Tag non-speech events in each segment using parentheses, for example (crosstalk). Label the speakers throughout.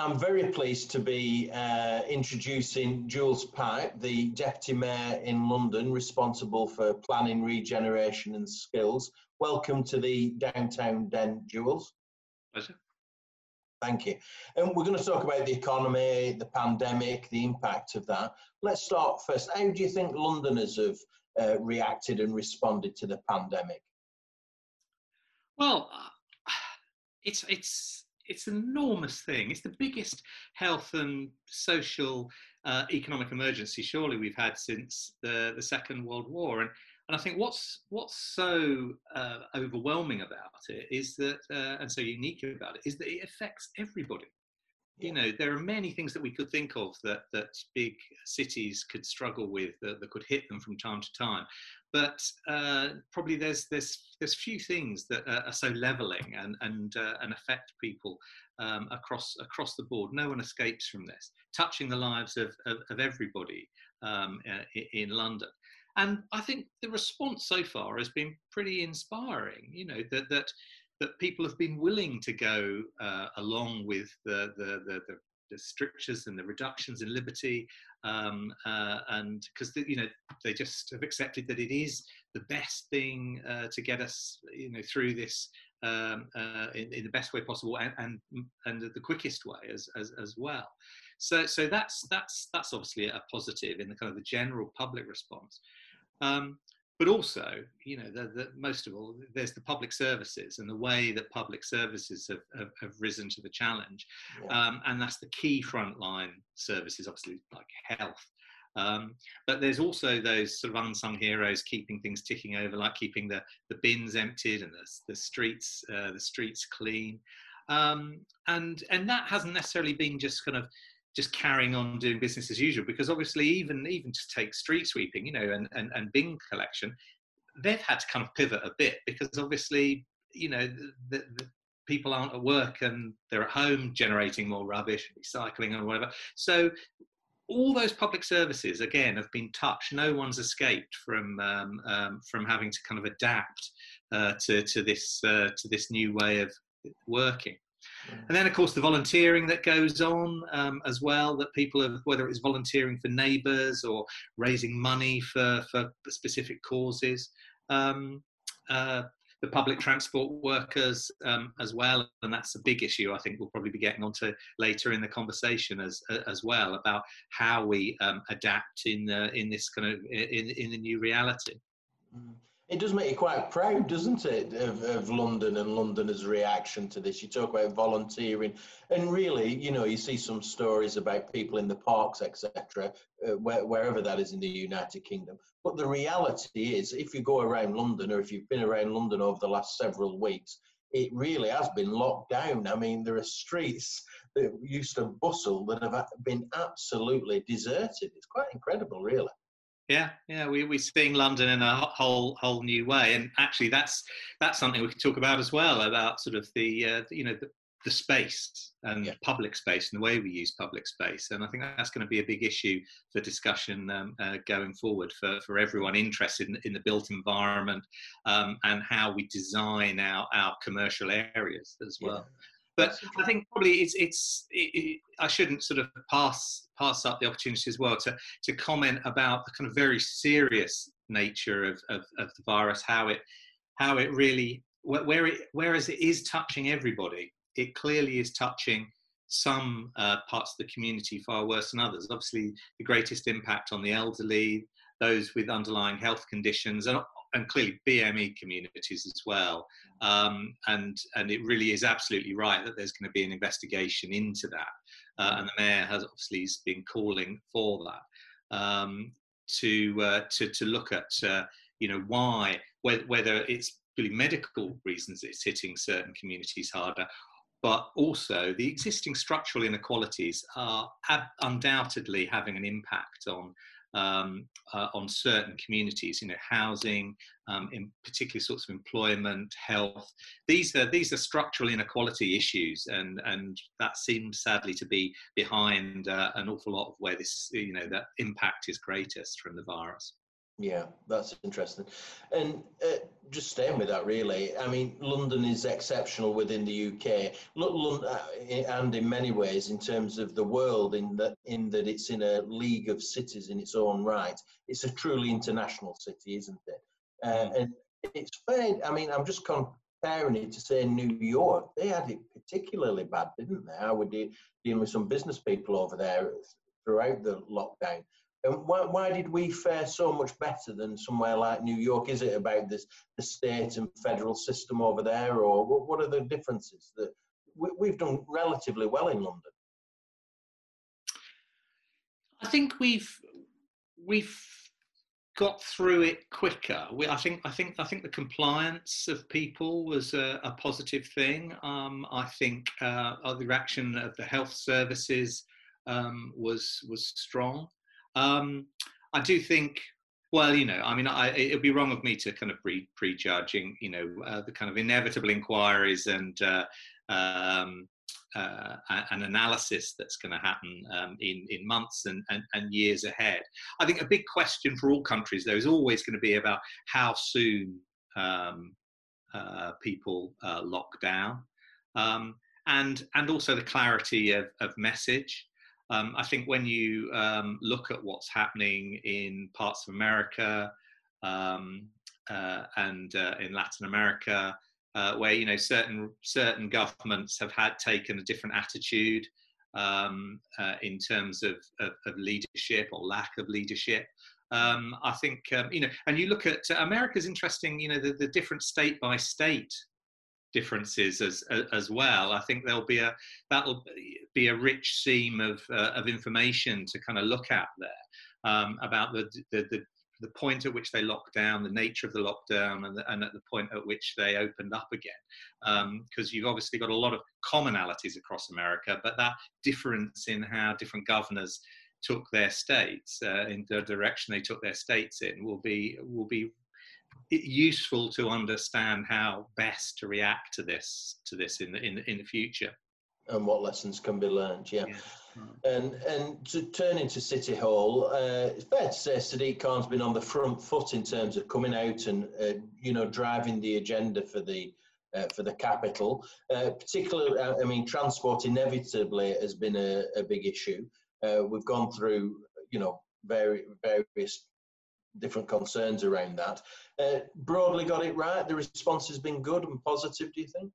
Speaker 1: I'm very pleased to be uh, introducing Jules Pipe, the Deputy Mayor in London, responsible for planning, regeneration and skills. Welcome to the Downtown Den, Jules.
Speaker 2: Pleasure.
Speaker 1: Thank you. And we're going to talk about the economy, the pandemic, the impact of that. Let's start first. How do you think Londoners have uh, reacted and responded to the pandemic?
Speaker 2: Well, uh, it's it's it's an enormous thing. It's the biggest health and social uh, economic emergency surely we've had since the the Second World War, and and I think what's what's so uh, overwhelming about it is that, uh, and so unique about it, is that it affects everybody. You know, there are many things that we could think of that that big cities could struggle with that, that could hit them from time to time, but uh, probably there's there's there's few things that are, are so leveling and and uh, and affect people um, across across the board. No one escapes from this, touching the lives of of, of everybody um, uh, in London and I think the response so far has been pretty inspiring. You know that that that people have been willing to go uh, along with the, the the, the the strictures and the reductions in liberty, um, uh, and because you know they just have accepted that it is the best thing uh, to get us, you know, through this um, uh, in, in, the best way possible and and, and the quickest way as, as as well. So so that's that's that's obviously a positive in the kind of the general public response. Um, but also, you know, the, the, most of all, there's the public services and the way that public services have, have, have risen to the challenge. Yeah. Um, and that's the key frontline services, obviously, like health. Um, but there's also those sort of unsung heroes keeping things ticking over, like keeping the, the bins emptied and the, the streets uh, the streets clean. Um, and and that hasn't necessarily been just kind of just carrying on doing business as usual because obviously even even just take street sweeping you know and, and, and bin collection they've had to kind of pivot a bit because obviously you know the, the people aren't at work and they're at home generating more rubbish recycling or whatever. So all those public services again have been touched. No one's escaped from um, um, from having to kind of adapt uh, to, to this uh, to this new way of working and then, of course, the volunteering that goes on um, as well, that people have, whether it's volunteering for neighbours or raising money for, for specific causes. Um, uh, the public transport workers um, as well, and that's a big issue. I think we'll probably be getting onto later in the conversation as as well about how we um, adapt in the, in this kind of in in the new reality.
Speaker 1: Mm it does make you quite proud, doesn't it, of, of London and Londoners' reaction to this? You talk about volunteering, and really, you know, you see some stories about people in the parks, etc., uh, where, wherever that is in the United Kingdom. But the reality is, if you go around London, or if you've been around London over the last several weeks, it really has been locked down. I mean, there are streets that used to bustle that have been absolutely deserted. It's quite incredible, really.
Speaker 2: Yeah, yeah, we, we're seeing London in a whole whole new way, and actually, that's that's something we can talk about as well about sort of the uh, you know the, the space and yeah. public space and the way we use public space, and I think that's going to be a big issue for discussion um, uh, going forward for, for everyone interested in, in the built environment um, and how we design our our commercial areas as well. Yeah. But I think probably it's it's it, it, I shouldn't sort of pass pass up the opportunity as well to to comment about the kind of very serious nature of, of, of the virus, how it how it really where it whereas it is touching everybody, it clearly is touching some uh, parts of the community far worse than others. Obviously, the greatest impact on the elderly, those with underlying health conditions, and and clearly BME communities as well. Um, and and it really is absolutely right that there's going to be an investigation into that. Uh, and the mayor has obviously been calling for that um, to uh, to to look at uh, you know why whether, whether it's really medical reasons it's hitting certain communities harder but also the existing structural inequalities are undoubtedly having an impact on um, uh, on certain communities, you know, housing, um, in particular sorts of employment, health. These are these are structural inequality issues, and and that seems sadly to be behind uh, an awful lot of where this, you know, that impact is greatest from the virus.
Speaker 1: Yeah, that's interesting. And uh, just staying with that, really, I mean, London is exceptional within the UK, uh, and in many ways, in terms of the world, in that in that it's in a league of cities in its own right. It's a truly international city, isn't it? Uh, mm. and it's fair. I mean, I'm just comparing it to say New York. They had it particularly bad, didn't they? I would deal, dealing with some business people over there throughout the lockdown and why, why did we fare so much better than somewhere like New York? Is it about this the state and federal system over there, or what, what are the differences that we, we've done relatively well in London?
Speaker 2: I think we've we've got through it quicker. We, I think I think I think the compliance of people was a, a positive thing. Um, I think uh, the reaction of the health services um, was was strong. Um, I do think, well, you know, I mean, I, it would be wrong of me to kind of pre prejudging, you know, uh, the kind of inevitable inquiries and uh, um, uh, an analysis that's going to happen um, in, in months and, and, and, years ahead. I think a big question for all countries, though, is always going to be about how soon um, uh, people uh, lock down. Um, and, and also the clarity of, of message. Um, I think when you um, look at what's happening in parts of America um, uh, and uh, in Latin America, uh, where you know certain certain governments have had taken a different attitude um, uh, in terms of, of, of, leadership or lack of leadership. Um, I think um, you know, and you look at America's interesting. You know, the, the different state by state differences as as well. I think there'll be a that'll be a rich seam of uh, of information to kind of look at there um, about the, the, the the point at which they locked down, the nature of the lockdown, and, the, and at the point at which they opened up again. Because um, you've obviously got a lot of commonalities across America, but that difference in how different governors took their states uh, in the direction they took their states in will be will be useful to understand how best to react to this to this in the in, in the future
Speaker 1: and what lessons can be learned yeah, yeah. And and to turn into City Hall, uh, it's fair to say Sadiq Khan's been on the front foot in terms of coming out and uh, you know driving the agenda for the uh, for the capital. Uh, particularly, uh, I mean, transport inevitably has been a, a big issue. Uh, we've gone through you know very various different concerns around that. Uh, broadly got it right. The response has been good and positive. Do you think?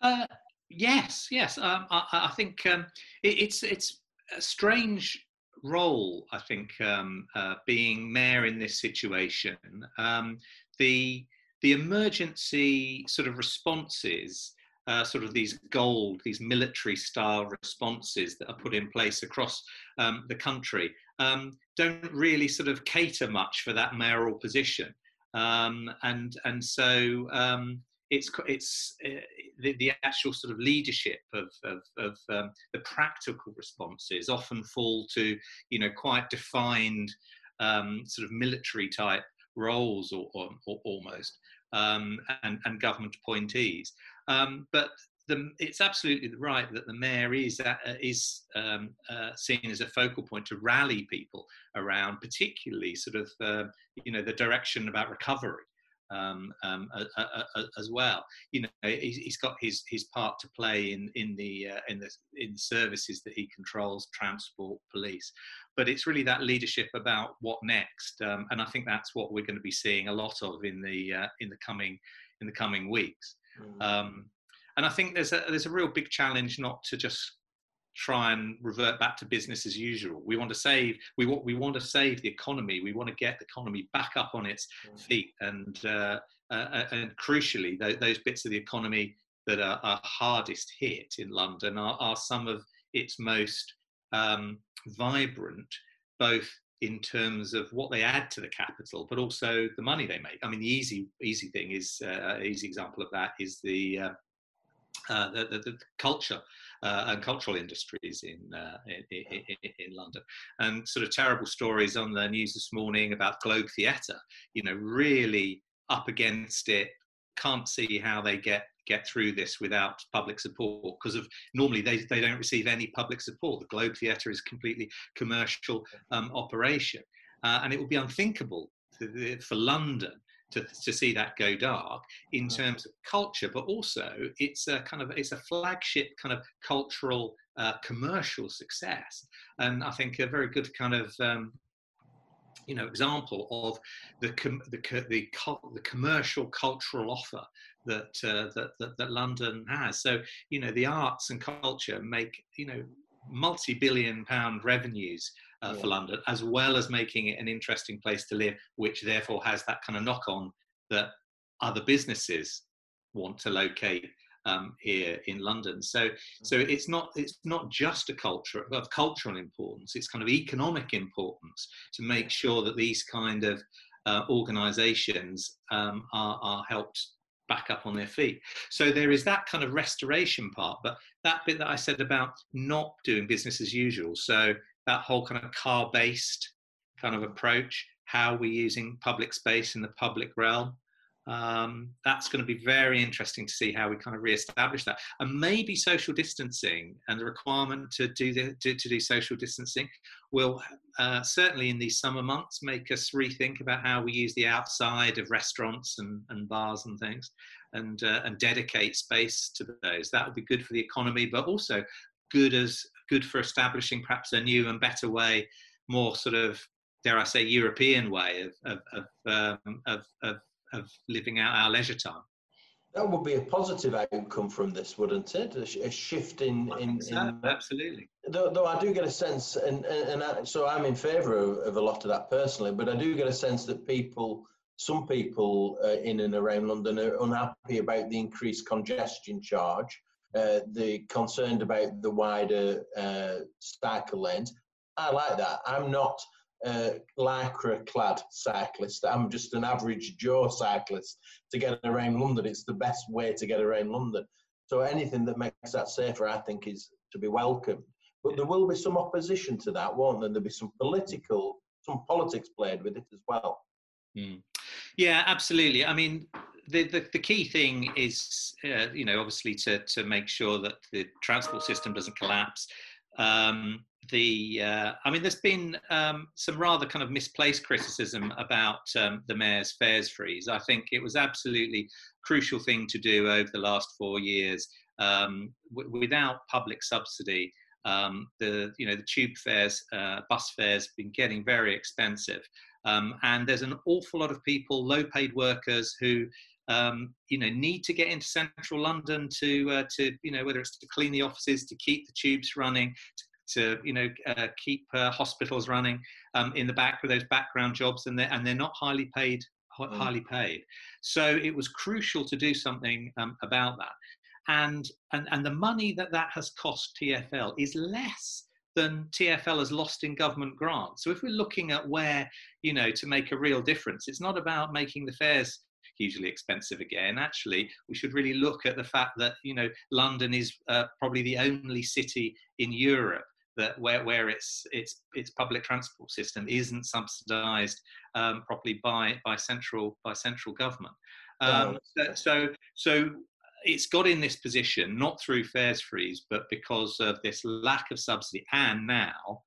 Speaker 2: Uh, yes, yes. Um, I, I, think um, it, it's it's a strange role. I think um, uh, being mayor in this situation, um, the the emergency sort of responses. Uh, sort of these gold, these military style responses that are put in place across um, the country um, don't really sort of cater much for that mayoral position. Um, and and so um, it's it's uh, the, the, actual sort of leadership of of, of um, the practical responses often fall to you know quite defined um, sort of military type roles or, or, or almost um, and, and government appointees. Um, but the, it's absolutely right that the mayor is uh, is um, uh, seen as a focal point to rally people around, particularly sort of uh, you know the direction about recovery um, um, as well. You know, he's got his his part to play in in the uh, in the in the services that he controls, transport, police. But it's really that leadership about what next, um, and I think that's what we're going to be seeing a lot of in the uh, in the coming in the coming weeks. Mm and I think there's a there's a real big challenge not to just try and revert back to business as usual. We want to save we want we want to save the economy. We want to get the economy back up on its mm. feet, and uh, uh, and crucially, th- those bits of the economy that are, are hardest hit in London are, are some of its most um, vibrant, both in terms of what they add to the capital, but also the money they make. I mean, the easy easy thing is uh, easy example of that is the uh, uh, the, the, the, culture uh, and cultural industries in, uh, in, in, in, London. And sort of terrible stories on the news this morning about Globe Theatre, you know, really up against it, can't see how they get get through this without public support because of normally they, they don't receive any public support. The Globe Theatre is completely commercial um, operation. uh, and it would be unthinkable for London to, to see that go dark in terms of culture, but also it's a kind of it's a flagship kind of cultural uh, commercial success, and I think a very good kind of um, you know example of the com- the the, the commercial cultural offer that, uh, that, that that London has. So you know the arts and culture make you know multi-billion pound revenues uh, yeah. for London, as well as making it an interesting place to live, which therefore has that kind of knock-on that other businesses want to locate um, here in London. So, so mm-hmm. it's not it's not just a culture of cultural importance; it's kind of economic importance to make sure that these kind of uh, organisations um, are, are helped back up on their feet. So there is that kind of restoration part, but that bit that I said about not doing business as usual. So that whole kind of car based kind of approach, how we're using public space in the public realm. Um, that's going to be very interesting to see how we kind of re-establish that, and maybe social distancing and the requirement to do the, to, to do social distancing will uh, certainly in these summer months make us rethink about how we use the outside of restaurants and, and bars and things, and uh, and dedicate space to those. That would be good for the economy, but also good as good for establishing perhaps a new and better way, more sort of dare I say European way of of of, um, of, of, of living out our leisure time.
Speaker 1: That would be a positive outcome from this, wouldn't it? A, a shift in, in,
Speaker 2: in,
Speaker 1: absolutely. Though, though, I do get a sense, and and, and I, so I'm in favour of, of, a lot of that personally, but I do get a sense that people, some people uh, in and around London, are unhappy about the increased congestion charge, uh, the concerned about the wider uh, cycle lanes. I like that. I'm not uh, lycra clad cyclist. I'm just an average Joe cyclist to get around London. It's the best way to get around London. So anything that makes that safer, I think, is to be welcomed. But there will be some opposition to that, won't there? There'll be some political, some politics played with it as well.
Speaker 2: Mm. Yeah, absolutely. I mean, the, the, the, key thing is, uh, you know, obviously to, to make sure that the transport system doesn't collapse. Um, the, uh, I mean, there's been um, some rather kind of misplaced criticism about um, the mayor's fares freeze. I think it was absolutely crucial thing to do over the last four years. Um, w- without public subsidy, um, the you know the tube fares, uh, bus fares, have been getting very expensive, um, and there's an awful lot of people, low-paid workers, who um, you know need to get into central London to uh, to you know whether it's to clean the offices, to keep the tubes running, to to you know uh, keep uh, hospitals running um, in the back with those background jobs, and they're and they're not highly paid. Mm. Highly paid, so it was crucial to do something um, about that, and and and the money that that has cost TFL is less than TFL has lost in government grants. So if we're looking at where you know to make a real difference, it's not about making the fares hugely expensive again. Actually, we should really look at the fact that you know London is uh, probably the only city in Europe that where, where its its its public transport system isn't subsidised um, properly by by central by central government. Um, so, so so it's got in this position not through fares freeze, but because of this lack of subsidy and now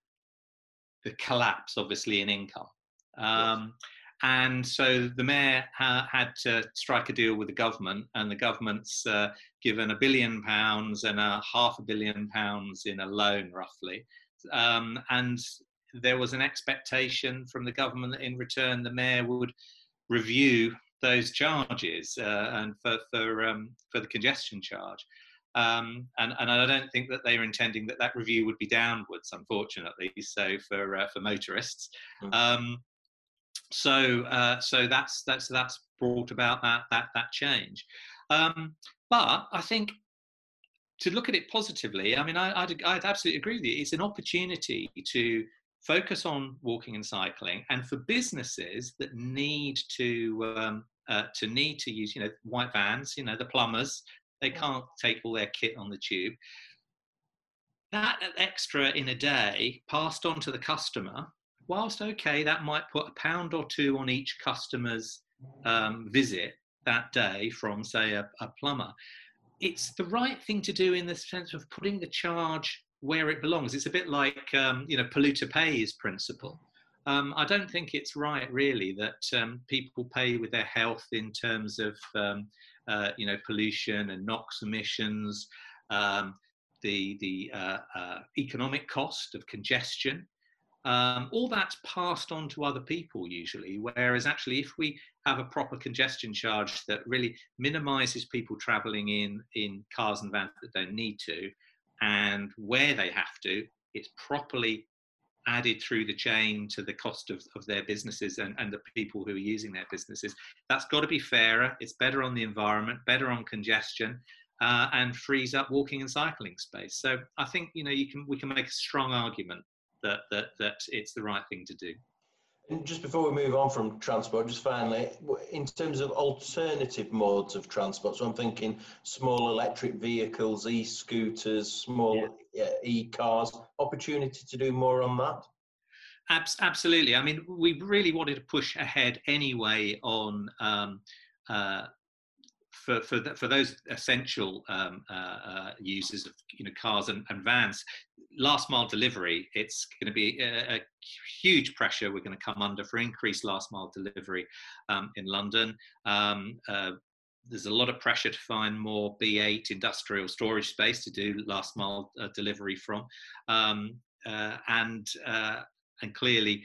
Speaker 2: the collapse, obviously, in income. Um, yes. And so the mayor ha- had to strike a deal with the government, and the government's uh, given a billion pounds and a half a billion pounds in a loan, roughly. Um, and there was an expectation from the government that in return the mayor would review those charges uh, and for for um, for the congestion charge. Um, and, and I don't think that they are intending that that review would be downwards, unfortunately. So for uh, for motorists, mm-hmm. So, uh, so that's that's that's brought about that that that change. Um, but I think to look at it positively, I mean, I, I'd, I'd absolutely agree with you. It's an opportunity to focus on walking and cycling, and for businesses that need to um, uh, to need to use, you know, white vans, you know, the plumbers, they can't take all their kit on the tube. That extra in a day passed on to the customer whilst okay, that might put a pound or two on each customer's um, visit that day from, say, a, a plumber, it's the right thing to do in the sense of putting the charge where it belongs. It's a bit like, um, you know, polluter pays principle. Um, I don't think it's right, really, that um, people pay with their health in terms of, um, uh, you know, pollution and NOx emissions, um, the the uh, uh, economic cost of congestion. Um, all that's passed on to other people usually. Whereas actually, if we have a proper congestion charge that really minimises people travelling in in cars and vans that don't need to, and where they have to, it's properly added through the chain to the cost of, of their businesses and, and the people who are using their businesses. That's got to be fairer. It's better on the environment, better on congestion, uh, and frees up walking and cycling space. So I think you know you can we can make a strong argument that that that it's the right thing to do.
Speaker 1: And just before we move on from transport, just finally, in terms of alternative modes of transport, so I'm thinking small electric vehicles, e-scooters, small yeah. e-cars, opportunity to do more on that?
Speaker 2: Absolutely. I mean, we really wanted to push ahead anyway on um, uh, for for, the, for those essential um, uh, uh, users of you know cars and, and, vans, last mile delivery, it's going to be a, a, huge pressure we're going to come under for increased last mile delivery um, in London. Um, uh, there's a lot of pressure to find more B8 industrial storage space to do last mile uh, delivery from, um, uh, and uh, and clearly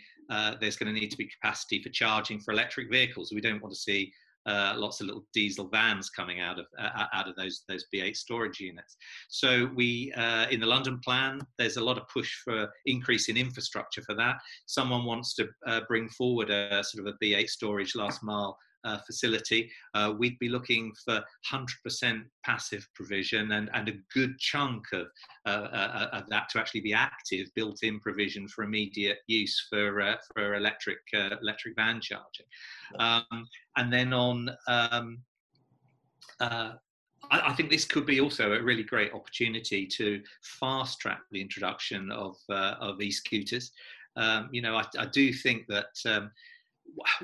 Speaker 2: there's going to need to be capacity for charging for electric vehicles. We don't want to see uh, lots of little diesel vans coming out of uh, out of those those B8 storage units. So we uh, in the London plan, there's a lot of push for increase in infrastructure for that. Someone wants to uh, bring forward a sort of a B8 storage last mile uh, facility, uh, we'd be looking for 100% passive provision and, and a good chunk of, uh, uh, of that to actually be active built-in provision for immediate use for, uh, for electric, electric van charging. Um, and then on um, I, think this could be also a really great opportunity to fast track the introduction of uh, of e-scooters. Um, you know, I, I, do think that um,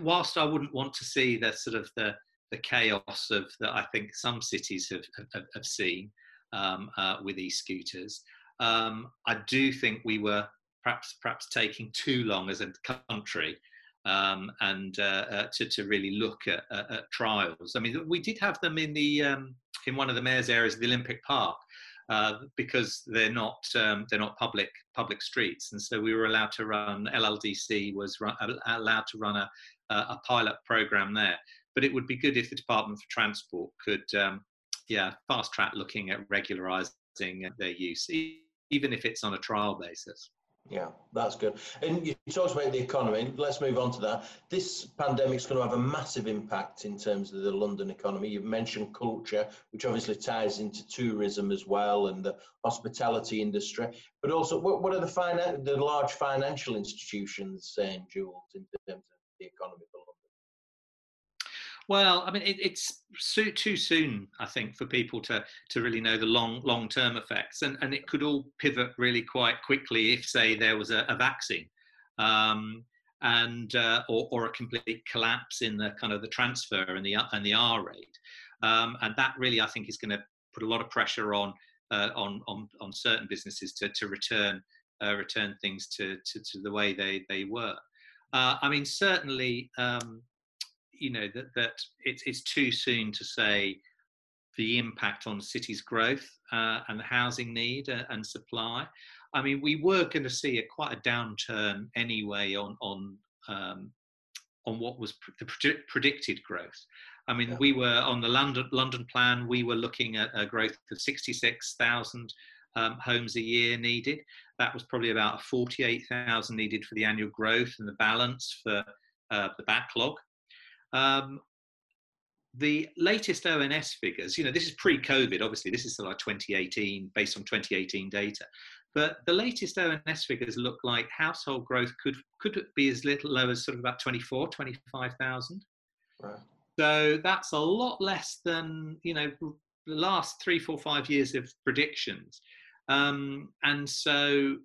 Speaker 2: whilst I wouldn't want to see the sort of the the chaos of that I think some cities have have, have seen um, uh, with e-scooters, um, I do think we were perhaps perhaps taking too long as a country um, and uh, uh, to to really look at, at, trials. I mean, we did have them in the um, in one of the mayor's areas the Olympic Park, uh, because they're not um, they're not public public streets, and so we were allowed to run. LLDC was run, allowed to run a, a pilot program there. But it would be good if the Department for Transport could, um, yeah, fast track looking at regularising their use, even if it's on a trial basis.
Speaker 1: Yeah, that's good. And you talked about the economy. Let's move on to that. This pandemic is going to have a massive impact in terms of the London economy. You've mentioned culture, which obviously ties into tourism as well and the hospitality industry. But also, what, what are the, finan- the large financial institutions saying, Jules, in terms of the economy for London?
Speaker 2: Well, I mean, it, it's too soon, I think, for people to to really know the long long term effects, and and it could all pivot really quite quickly if, say, there was a, a vaccine. Um, and uh, or, or, a complete collapse in the kind of the transfer and the and the R rate, um, and that really I think is going to put a lot of pressure on uh, on, on on certain businesses to to return uh, return things to, to, to the way they they were. Uh, I mean, certainly um, you know that that it's, it's too soon to say the impact on cities' growth uh, and the housing need uh, and supply. I mean, we were going to see a quite a downturn anyway on on um, on what was the predicted growth. I mean, yeah. we were on the London London plan. We were looking at a growth of sixty six thousand um, homes a year needed. That was probably about forty eight thousand needed for the annual growth, and the balance for uh, the backlog. Um, the latest ONS figures, you know, this is pre-COVID. Obviously, this is like 2018, based on 2018 data. But the latest ONS figures look like household growth could could be as little low as sort of about 24, 25,000. Right. So that's a lot less than you know the last three, four, five years of predictions. Um, and so,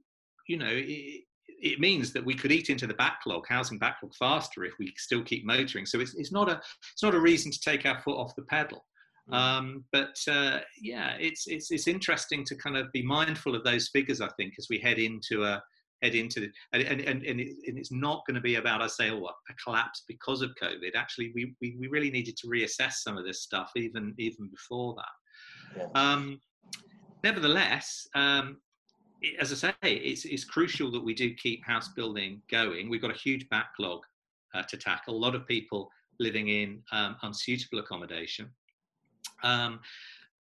Speaker 2: you know, it, it means that we could eat into the backlog, housing backlog, faster if we still keep motoring. So it's, it's not a it's not a reason to take our foot off the pedal. Mm. Um, but uh, yeah, it's it's it's interesting to kind of be mindful of those figures. I think as we head into a head into the, and, and, and, and it's not going to be about I say oh, a collapse because of COVID. Actually, we, we, we really needed to reassess some of this stuff even even before that. Yeah. Um, nevertheless, um, as I say, it's, it's crucial that we do keep house building going. We've got a huge backlog uh, to tackle. A lot of people living in um, unsuitable accommodation. Um,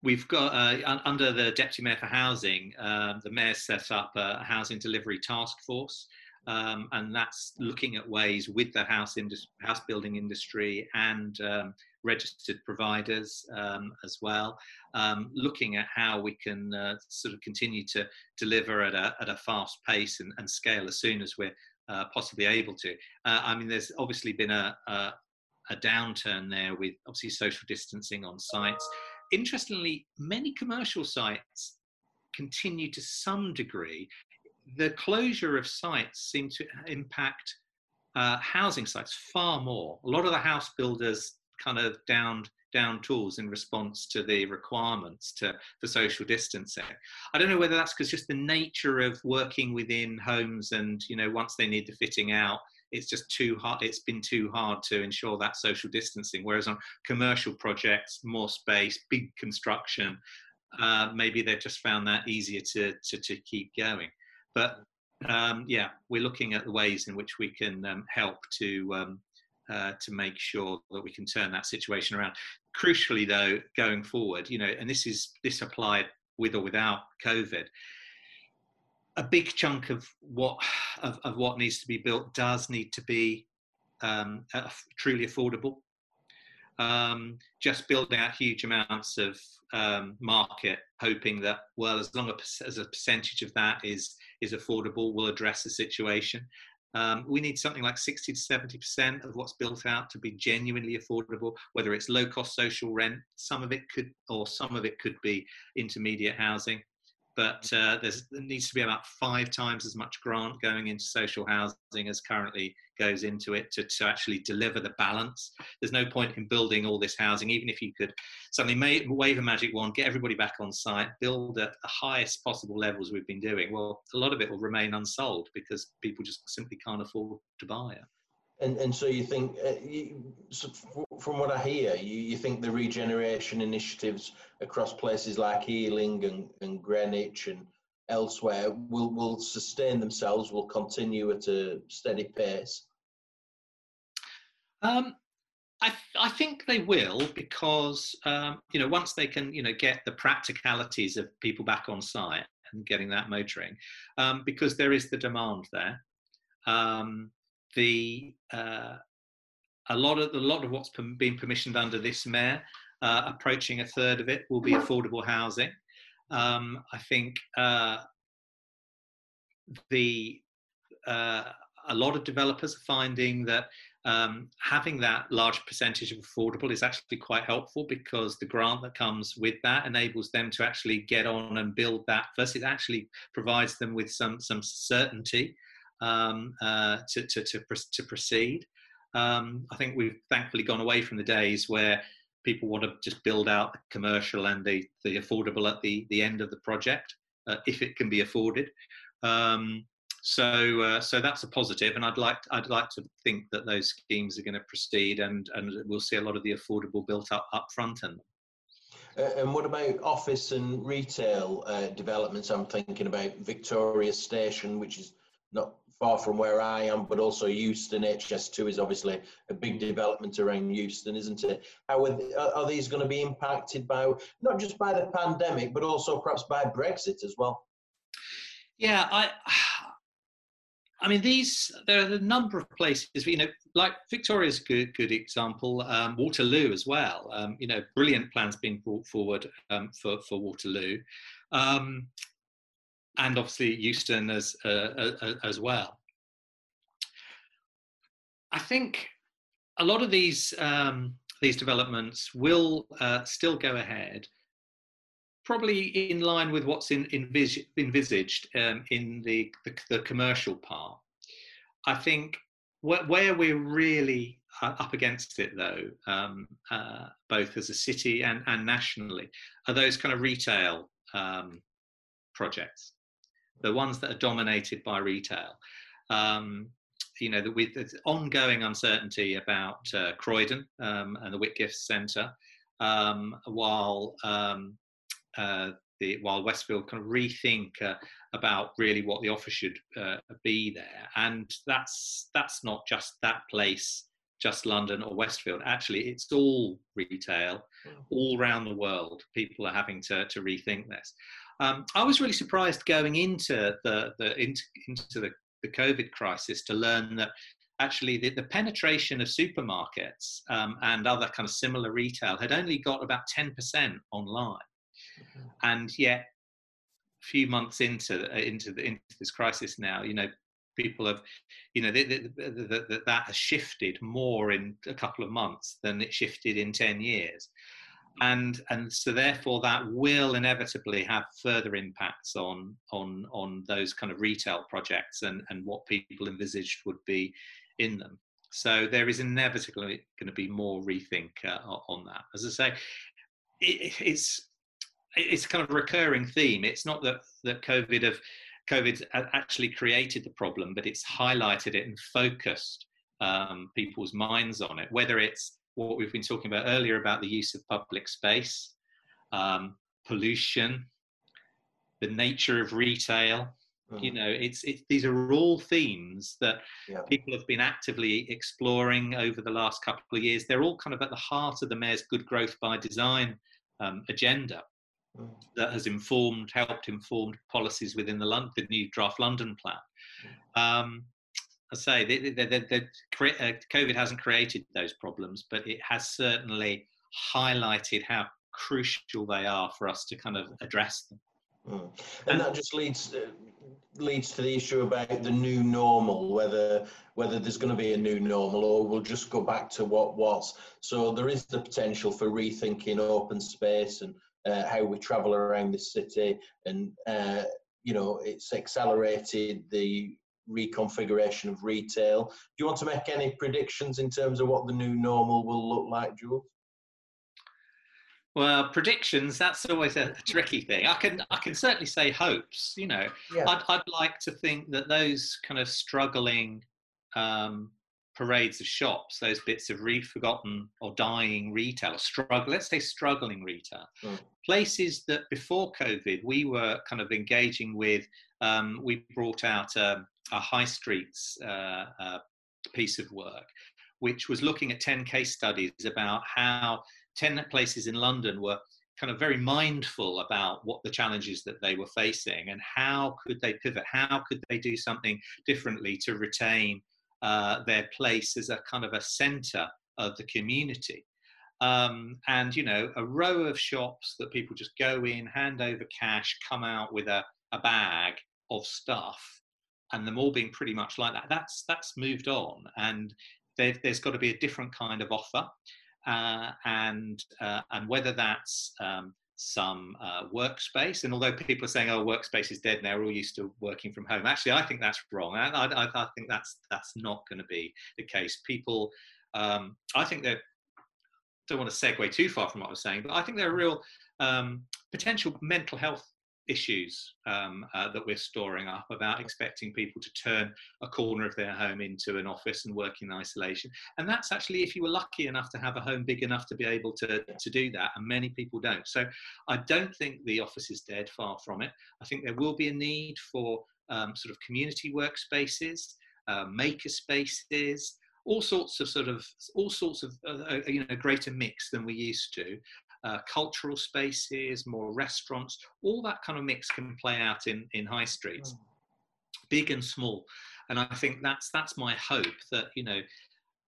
Speaker 2: we've got uh, under the deputy mayor for housing, um, the mayor set up a housing delivery task force. Um, and that's looking at ways with the house industry, house building industry and um, registered providers um, as well, um, looking at how we can uh, sort of continue to deliver at a, at a fast pace and, and scale as soon as we're uh, possibly able to. Uh, I mean, there's obviously been a, a, a downturn there with obviously social distancing on sites interestingly, many commercial sites continue to some degree. The closure of sites seem to impact uh, housing sites far more. A lot of the house builders kind of downed down tools in response to the requirements to for social distancing. I don't know whether that's because just the nature of working within homes and you know once they need the fitting out, it's just too hard it's been too hard to ensure that social distancing whereas on commercial projects more space big construction uh, maybe they've just found that easier to, to, to keep going but um, yeah we're looking at the ways in which we can um, help to um, uh, to make sure that we can turn that situation around crucially though going forward you know and this is this applied with or without covid a big chunk of what of, of, what needs to be built does need to be um, uh, truly affordable. Um, just building out huge amounts of um, market, hoping that well, as long as a percentage of that is is affordable, will address the situation. Um, we need something like 60 to 70 percent of what's built out to be genuinely affordable. Whether it's low cost social rent, some of it could, or some of it could be intermediate housing but uh, there needs to be about five times as much grant going into social housing as currently goes into it to, to actually deliver the balance. There's no point in building all this housing, even if you could suddenly may, wave a magic wand, get everybody back on site, build at the highest possible levels we've been doing. Well, a lot of it will remain unsold because people just simply can't afford to buy it.
Speaker 1: And and so you think, uh, you, so from what I hear, you, you think the regeneration initiatives across places like Ealing and, and Greenwich and elsewhere will will sustain themselves, will continue at a steady pace.
Speaker 2: Um, I, I think they will because um, you know once they can you know get the practicalities of people back on site and getting that motoring, um, because there is the demand there. Um, the uh, a lot of a lot of what's been permissioned under this mayor, uh, approaching a third of it will be affordable housing. Um, I think uh, the uh, a lot of developers are finding that um, having that large percentage of affordable is actually quite helpful because the grant that comes with that enables them to actually get on and build that. First, it actually provides them with some some certainty um, uh, to, to, to, to, proceed. Um, I think we've thankfully gone away from the days where people want to just build out the commercial and the, the affordable at the, the end of the project, uh, if it can be afforded. Um, so, uh, so that's a positive, and I'd like I'd like to think that those schemes are going to proceed, and and we'll see a lot of the affordable built up up front in them.
Speaker 1: Uh, and what about office and retail uh, developments? I'm thinking about Victoria Station, which is not far from where I am, but also Euston HS2 is obviously a big development around Euston, isn't it? How are, are these going to be impacted by not just by the pandemic, but also perhaps by Brexit as well?
Speaker 2: Yeah, I. (sighs) I mean, these there are a number of places. You know, like Victoria's good good example. Um, Waterloo as well. Um, you know, brilliant plans being brought forward um, for for Waterloo. And obviously Euston as uh, uh, as well. I think a lot of these um, these developments will uh, still go ahead, probably in line with what's in, envis- envisaged um, in the, the, the commercial part. I think wh- where we're really uh, up against it, though, um, uh, both as a city and, and nationally, are those kind of retail um, projects the ones that are dominated by retail. Um, you know, with the ongoing uncertainty about uh, Croydon um, and the Whitgift Centre, um, while um, uh, the, while Westfield kind of rethink uh, about really what the offer should uh, be there, and that's that's not just that place, just London or Westfield. Actually, it's all retail, hmm. all around the world. People are having to to rethink this. Um, I was really surprised going into the, the into, into the, the COVID crisis to learn that actually the, the penetration of supermarkets um, and other kind of similar retail had only got about 10% online. Mm-hmm. And yet, a few months into into the, into this crisis now, you know, people have, you know, that that has shifted more in a couple of months than it shifted in 10 years and and so therefore that will inevitably have further impacts on on on those kind of retail projects and and what people envisaged would be in them. So there is inevitably going to be more rethink uh, on that. As i say it, it's it's kind of a recurring theme. It's not that that covid have covid actually created the problem but it's highlighted it and focused um, people's minds on it whether it's what we've been talking about earlier about the use of public space, um, pollution, the nature of retail. Mm. You know, it's, it's these are all themes that yeah. people have been actively exploring over the last couple of years. They're all kind of at the heart of the mayor's good growth by design um, agenda mm. that has informed, helped inform policies within the, London, the new draft London plan. Mm. Um, I say the, the, the, uh, COVID hasn't created those problems, but it has certainly highlighted how crucial they are for us to kind of address them.
Speaker 1: Mm. And that just leads uh, leads to the issue about the new normal, whether whether there's going to be a new normal or we'll just go back to what was. So there is the potential for rethinking open space and uh, how we travel around the city, and uh, you know it's accelerated the reconfiguration of retail. Do you want to make any predictions in terms of what the new normal will look like, Jules?
Speaker 2: Well, predictions, that's always a, tricky thing. I can I can certainly say hopes, you know. Yeah. I'd, I'd like to think that those kind of struggling um, parades of shops, those bits of re-forgotten or dying retail, or struggle, let's say struggling retail, mm. places that before COVID we were kind of engaging with, um, we brought out um, a high streets uh, uh, piece of work, which was looking at 10 case studies about how 10 places in London were kind of very mindful about what the challenges that they were facing and how could they pivot, how could they do something differently to retain uh, their place as a kind of a center of the community. Um, and you know, a row of shops that people just go in, hand over cash, come out with a, a bag of stuff and them all being pretty much like that. That's that's moved on, and there's got to be a different kind of offer, uh, and uh, and whether that's um, some uh, workspace. And although people are saying, "Oh, workspace is dead now," we're all used to working from home. Actually, I think that's wrong. I, I, I think that's that's not going to be the case. People, um, I think that. Don't want to segue too far from what I was saying, but I think there are a real um, potential mental health issues um, uh, that we're storing up about expecting people to turn a corner of their home into an office and work in isolation. And that's actually if you were lucky enough to have a home big enough to be able to, to do that, and many people don't. So I don't think the office is dead, far from it. I think there will be a need for um, sort of community workspaces, uh, maker spaces, all sorts of sort of all sorts of uh, uh you know greater mix than we used to uh, cultural spaces, more restaurants, all that kind of mix can play out in, in high streets, mm. big and small. And I think that's that's my hope that you know,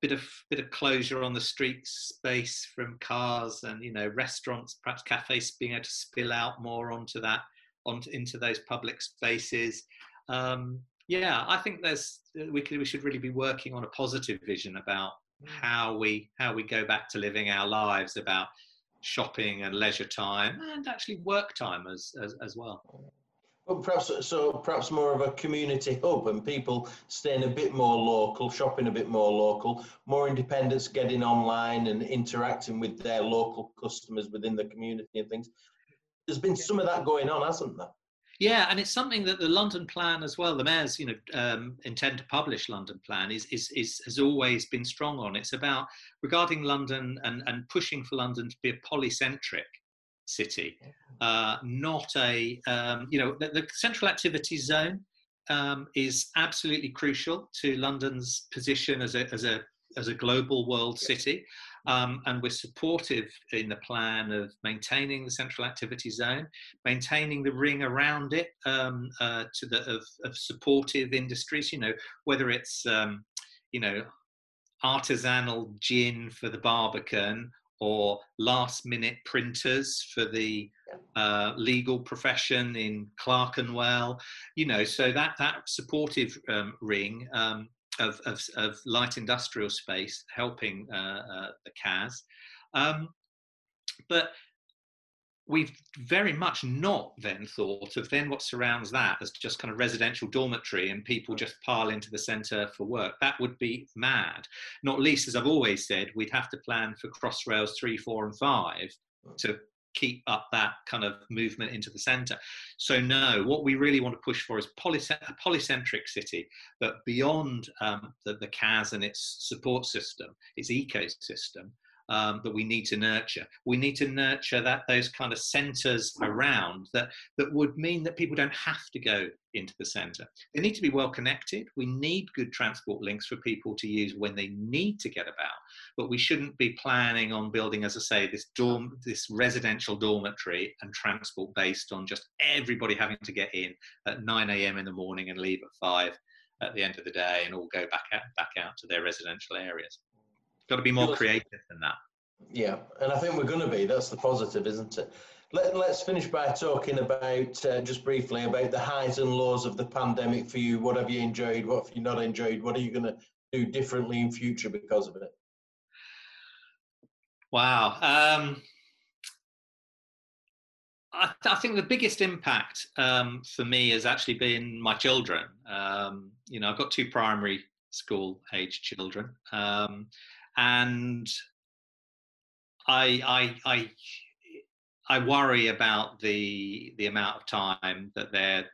Speaker 2: bit of bit of closure on the street space from cars and you know restaurants, perhaps cafes being able to spill out more onto that, onto into those public spaces. Um, yeah, I think there's we could we should really be working on a positive vision about mm. how we how we go back to living our lives about shopping and leisure time and actually work time as, as, as well.
Speaker 1: Well, perhaps so. Perhaps more of a community hub, and people staying a bit more local, shopping a bit more local, more independence, getting online and interacting with their local customers within the community and things. There's been some of that going on, hasn't there?
Speaker 2: Yeah, and it's something that the London plan as well. The mayors, you know, um, intend to publish London plan is, is is has always been strong on. It's about regarding London and and pushing for London to be a polycentric city, uh, not a um, you know the, the, central activity zone um, is absolutely crucial to London's position as a as a as a global world city. Um, and we're supportive in the plan of maintaining the central activity zone, maintaining the ring around it um, uh, to the of, of, supportive industries. You know, whether it's um, you know artisanal gin for the Barbican or last minute printers for the uh, legal profession in Clerkenwell, you know, so that that supportive um, ring um, of, of, of light industrial space helping uh, uh, the CAZ. Um, but we've very much not then thought of then what surrounds that as just kind of residential dormitory and people just pile into the centre for work. That would be mad. Not least, as I've always said, we'd have to plan for Crossrails three, four, and five to keep up that kind of movement into the center. So no, what we really want to push for is polycent- a polycentric city, but beyond um, the, the CAZ and its support system, its ecosystem, um, that we need to nurture. We need to nurture that those kind of centres around that that would mean that people don't have to go into the centre. They need to be well connected. We need good transport links for people to use when they need to get about. But we shouldn't be planning on building, as I say, this dorm, this residential dormitory and transport based on just everybody having to get in at 9 a.m. in the morning and leave at five at the end of the day and all go back out, back out to their residential areas. Got to be more creative than that.
Speaker 1: Yeah, and I think we're going to be. That's the positive, isn't it? Let, us finish by talking about, uh, just briefly, about the highs and lows of the pandemic for you. What have you enjoyed? What have you not enjoyed? What are you going to do differently in future because of it?
Speaker 2: Wow. Um, I, I, think the biggest impact um, for me has actually been my children. Um, you know, I've got two primary school age children. Um, and I, I, I, I worry about the the amount of time that they're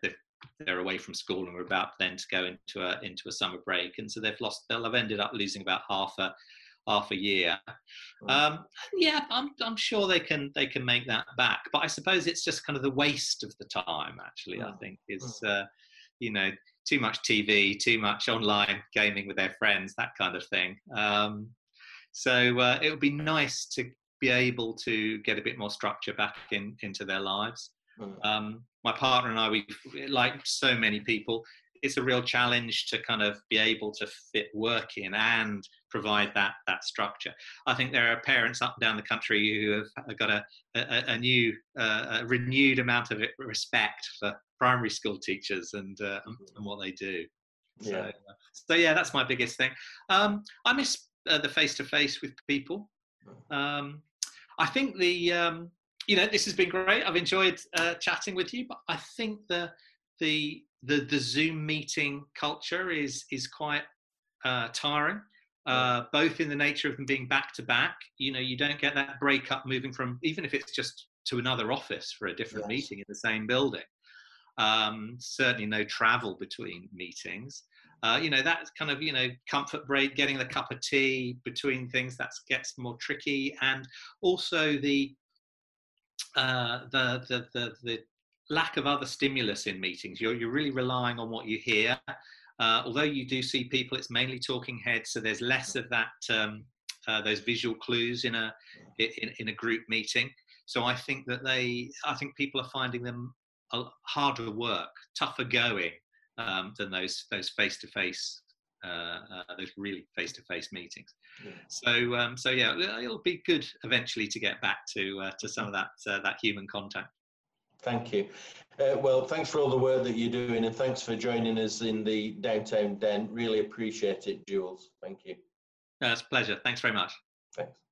Speaker 2: they're away from school and we're about then to go into a into a summer break, and so they've lost. They'll have ended up losing about half a half a year. Um, yeah, I'm I'm sure they can they can make that back, but I suppose it's just kind of the waste of the time. Actually, I think is uh, you know too much TV, too much online gaming with their friends, that kind of thing. Um, so uh, it would be nice to be able to get a bit more structure back in into their lives. Mm. Um, my partner and I, we like so many people, it's a real challenge to kind of be able to fit work in and provide that that structure. I think there are parents up and down the country who have got a a, a new uh, a renewed amount of respect for primary school teachers and uh, and what they do. Yeah. So, uh, so yeah, that's my biggest thing. Um, I miss uh, the face to face with people. Um, I think the um, you know this has been great. I've enjoyed uh, chatting with you, but I think the the the the Zoom meeting culture is is quite uh, tiring. Uh, both in the nature of them being back to back, you know, you don't get that breakup moving from even if it's just to another office for a different yes. meeting in the same building. Um, certainly, no travel between meetings. Uh, you know that kind of you know comfort break getting the cup of tea between things that gets more tricky. And also the uh, the, the, the the lack of other stimulus in meetings. You're, you're really relying on what you hear. Uh, although you do see people it's mainly talking heads so there's less of that um, uh, those visual clues in a in, in a group meeting. So i think that they i think people are finding them harder work tougher going um, than those those face to face those really face to face meetings. Yeah. So um, so yeah, it'll be good eventually to get back to uh, to some of that uh, that human contact.
Speaker 1: Thank you. Uh, well, thanks for all the work that you're doing, and thanks for joining us in the downtown den. Really appreciate it, Jules. Thank you.
Speaker 2: No, it's a pleasure. Thanks very much.
Speaker 1: Thanks.